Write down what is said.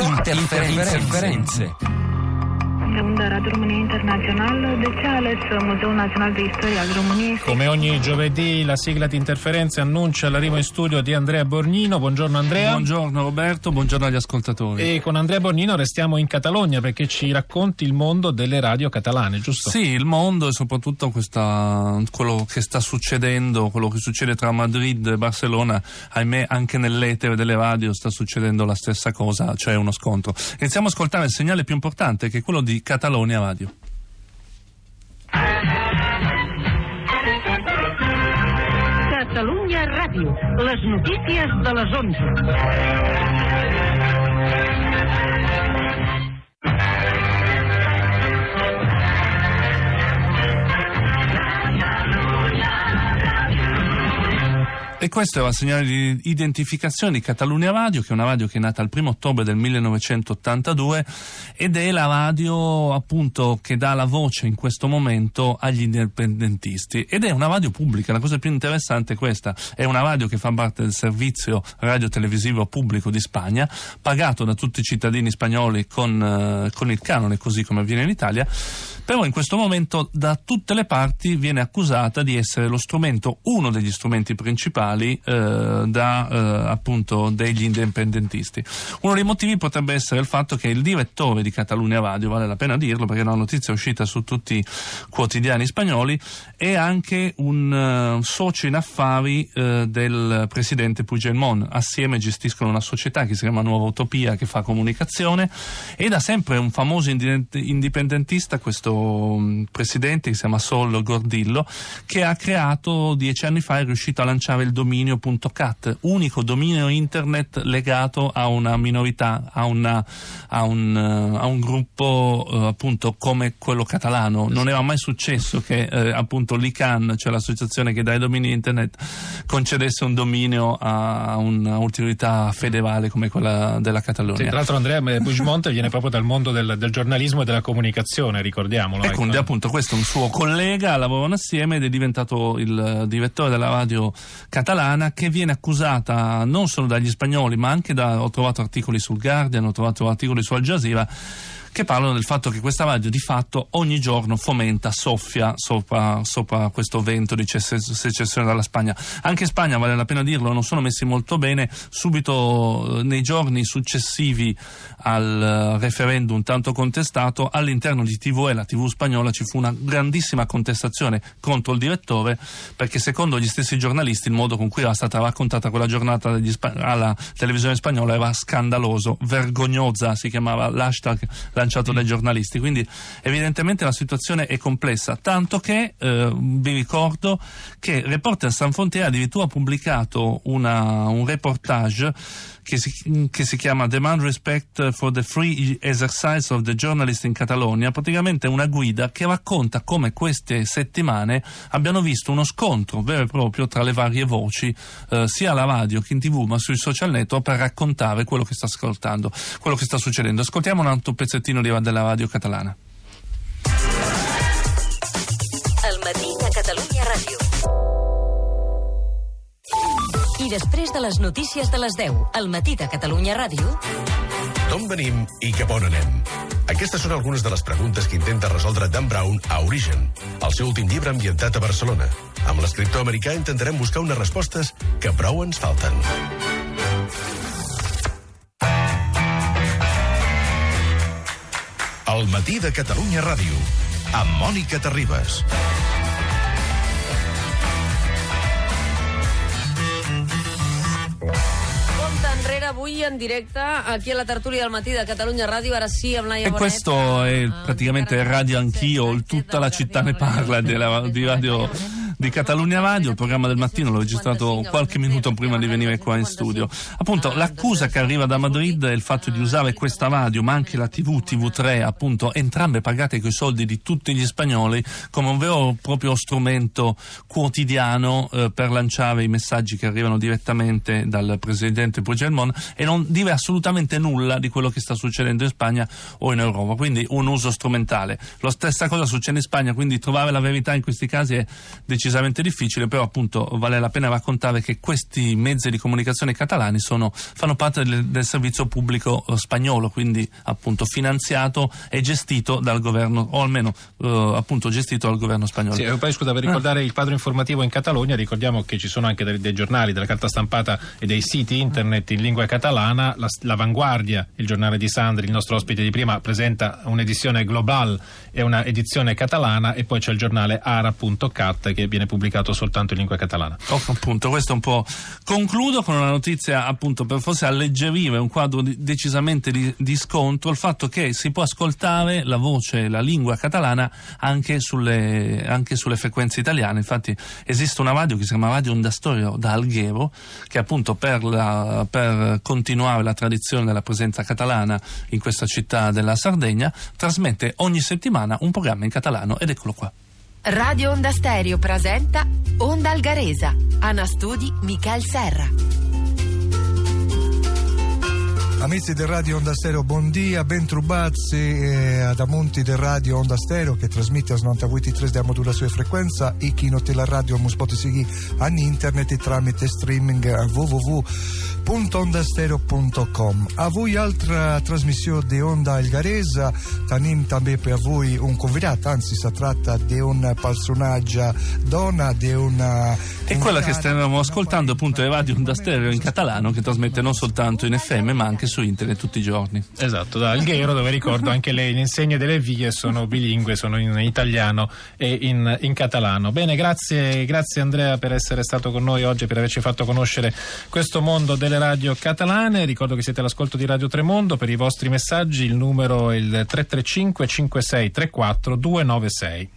Interferenze. Interferenze. Radio România Internațională. De ce a ales Muzeul Nazionale de Istoria al României? Come ogni giovedì la sigla di interferenze annuncia l'arrivo in studio di Andrea Borgnino. Buongiorno Andrea. Buongiorno Roberto, buongiorno agli ascoltatori. E con Andrea Borgnino restiamo in Catalogna perché ci racconti il mondo delle radio catalane, giusto? Sì, il mondo e soprattutto questa, quello che sta succedendo, quello che succede tra Madrid e Barcellona. Ahimè, anche nell'etere delle radio sta succedendo la stessa cosa, cioè uno scontro. Iniziamo a ascoltare il segnale più importante che è quello di Catalunya Ràdio. Catalunya Ràdio. Les notícies de les 11. E questo è il segnale di identificazione di Catalunya Radio, che è una radio che è nata il 1 ottobre del 1982 ed è la radio appunto che dà la voce in questo momento agli indipendentisti. Ed è una radio pubblica, la cosa più interessante è questa, è una radio che fa parte del servizio radio-televisivo pubblico di Spagna, pagato da tutti i cittadini spagnoli con, eh, con il canone così come avviene in Italia. Però in questo momento da tutte le parti viene accusata di essere lo strumento, uno degli strumenti principali eh, da, eh, appunto degli indipendentisti. Uno dei motivi potrebbe essere il fatto che il direttore di Catalunya Radio, vale la pena dirlo perché è una notizia uscita su tutti i quotidiani spagnoli, è anche un uh, socio in affari uh, del presidente Puigdemont. Assieme gestiscono una società che si chiama Nuova Utopia che fa comunicazione e da sempre un famoso indipendentista, questo Mm, presidente che si chiama Sol Gordillo che ha creato dieci anni fa è riuscito a lanciare il dominio.cat unico dominio internet legato a una minorità a, una, a, un, uh, a un, gruppo uh, appunto come quello catalano non era mai successo che uh, appunto l'ICANN cioè l'associazione che dà i domini internet concedesse un dominio a un'autorità federale come quella della Catalogna sì, tra l'altro Andrea Puigdemont viene proprio dal mondo del, del giornalismo e della comunicazione ricordiamo ricordiamolo. Ecco, ecco. appunto, questo è un suo collega, lavorano assieme ed è diventato il direttore della radio catalana che viene accusata non solo dagli spagnoli ma anche da, ho trovato articoli sul Guardian, ho trovato articoli su Al Jazeera che parlano del fatto che questa radio di fatto ogni giorno fomenta, soffia sopra, sopra questo vento di secessione dalla Spagna. Anche in Spagna, vale la pena dirlo, non sono messi molto bene. Subito eh, nei giorni successivi al eh, referendum tanto contestato, all'interno di TVE, la TV spagnola, ci fu una grandissima contestazione contro il direttore perché secondo gli stessi giornalisti il modo con cui era stata raccontata quella giornata alla televisione spagnola era scandaloso, vergognosa, si chiamava l'hashtag lanciato dai giornalisti. Quindi evidentemente la situazione è complessa, tanto che eh, vi ricordo che Reporter San Frontiera addirittura ha pubblicato una, un reportage che si, che si, chiama Demand Respect for the Free Exercise of the Journalist in Catalonia, praticamente una guida che racconta come queste settimane abbiano visto uno scontro vero e proprio tra le varie voci, eh, sia alla radio che in tv, ma sui social network per raccontare quello che sta ascoltando, quello che sta succedendo. Ascoltiamo un altro pezzettino della radio catalana. El matí a Catalunya Ràdio. I després de les notícies de les 10, al matí de Catalunya Ràdio... D'on venim i cap on anem? Aquestes són algunes de les preguntes que intenta resoldre Dan Brown a Origen, el seu últim llibre ambientat a Barcelona. Amb l'escriptor americà intentarem buscar unes respostes que prou ens falten. El matí de Catalunya Ràdio, amb Mònica Terribas. enrere avui en directe aquí a la tertúlia del matí de Catalunya Ràdio, ara sì amb Laia E questo è praticamente Radio Anch'io, tutta la città ne parla della, di Radio di Catalunya Radio, il programma del mattino l'ho registrato qualche minuto prima di venire qua in studio. Appunto, l'accusa che arriva da Madrid è il fatto di usare questa radio, ma anche la TV, TV3, appunto, entrambe pagate con i soldi di tutti gli spagnoli, come un vero e proprio strumento quotidiano eh, per lanciare i messaggi che arrivano direttamente dal presidente Puigdemont e non dire assolutamente nulla di quello che sta succedendo in Spagna o in Europa, quindi un uso strumentale. La stessa cosa succede in Spagna, quindi trovare la verità in questi casi è decisamente decisamente difficile, però appunto vale la pena raccontare che questi mezzi di comunicazione catalani sono, fanno parte del, del servizio pubblico eh, spagnolo, quindi appunto finanziato e gestito dal governo, o almeno eh, appunto gestito dal governo spagnolo. Sì, e poi scusa, per ricordare il quadro informativo in Catalogna, ricordiamo che ci sono anche dei, dei giornali, della carta stampata e dei siti internet in lingua catalana. La, L'Avanguardia, il giornale di Sandri, il nostro ospite di prima, presenta un'edizione global e una edizione catalana e poi c'è il giornale ara.cat che viene pubblicato soltanto in lingua catalana. Oh, appunto, questo un po'. Concludo con una notizia, appunto, per forse alleggerire un quadro di, decisamente di, di, scontro, il fatto che si può ascoltare la voce, la lingua catalana anche sulle, anche sulle frequenze italiane. Infatti esiste una radio che si chiama Radio Onda Storio da Alghero, che appunto per, la, per continuare la tradizione della presenza catalana in questa città della Sardegna, trasmette ogni settimana un programma in catalano ed eccolo qua. Radio Onda Stereo presenta Onda Algaresa. Ana Studi Michael Serra. Amici del Radio Onda Stereo, buongiorno, ben trubazzi eh, ad Amonti del Radio Onda Stereo che trasmette a 98.3 della modulazione frequenza e chi non la radio mu seguire in internet tramite streaming a www.ondastereo.com. A voi altra trasmissione di Onda Algaresa, tanim també per voi un convidato, anzi si tratta di un personaggio donna, di una... E quella che stavamo ascoltando appunto è Radio Onda Stereo in catalano che trasmette non soltanto in FM ma anche su internet tutti i giorni. Esatto, da Alghero dove ricordo anche le insegne delle vie sono bilingue, sono in italiano e in, in catalano. Bene, grazie, grazie Andrea per essere stato con noi oggi, per averci fatto conoscere questo mondo delle radio catalane. Ricordo che siete all'ascolto di Radio Tremondo, per i vostri messaggi il numero è il 335 5634 296.